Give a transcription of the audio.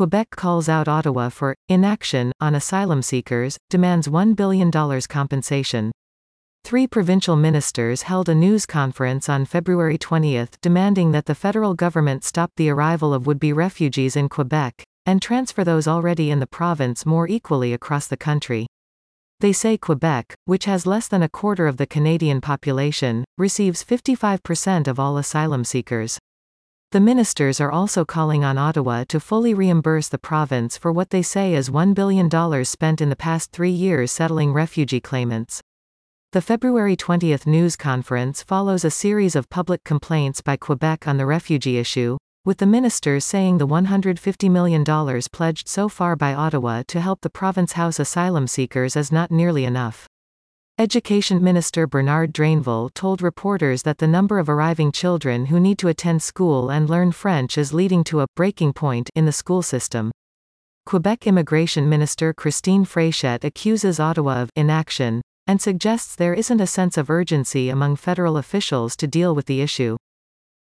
Quebec calls out Ottawa for inaction on asylum seekers, demands $1 billion compensation. Three provincial ministers held a news conference on February 20 demanding that the federal government stop the arrival of would-be refugees in Quebec, and transfer those already in the province more equally across the country. They say Quebec, which has less than a quarter of the Canadian population, receives 55% of all asylum seekers. The ministers are also calling on Ottawa to fully reimburse the province for what they say is $1 billion spent in the past three years settling refugee claimants. The February 20 news conference follows a series of public complaints by Quebec on the refugee issue, with the ministers saying the $150 million pledged so far by Ottawa to help the province house asylum seekers is not nearly enough. Education Minister Bernard Drainville told reporters that the number of arriving children who need to attend school and learn French is leading to a breaking point in the school system. Quebec Immigration Minister Christine Frechette accuses Ottawa of inaction, and suggests there isn't a sense of urgency among federal officials to deal with the issue.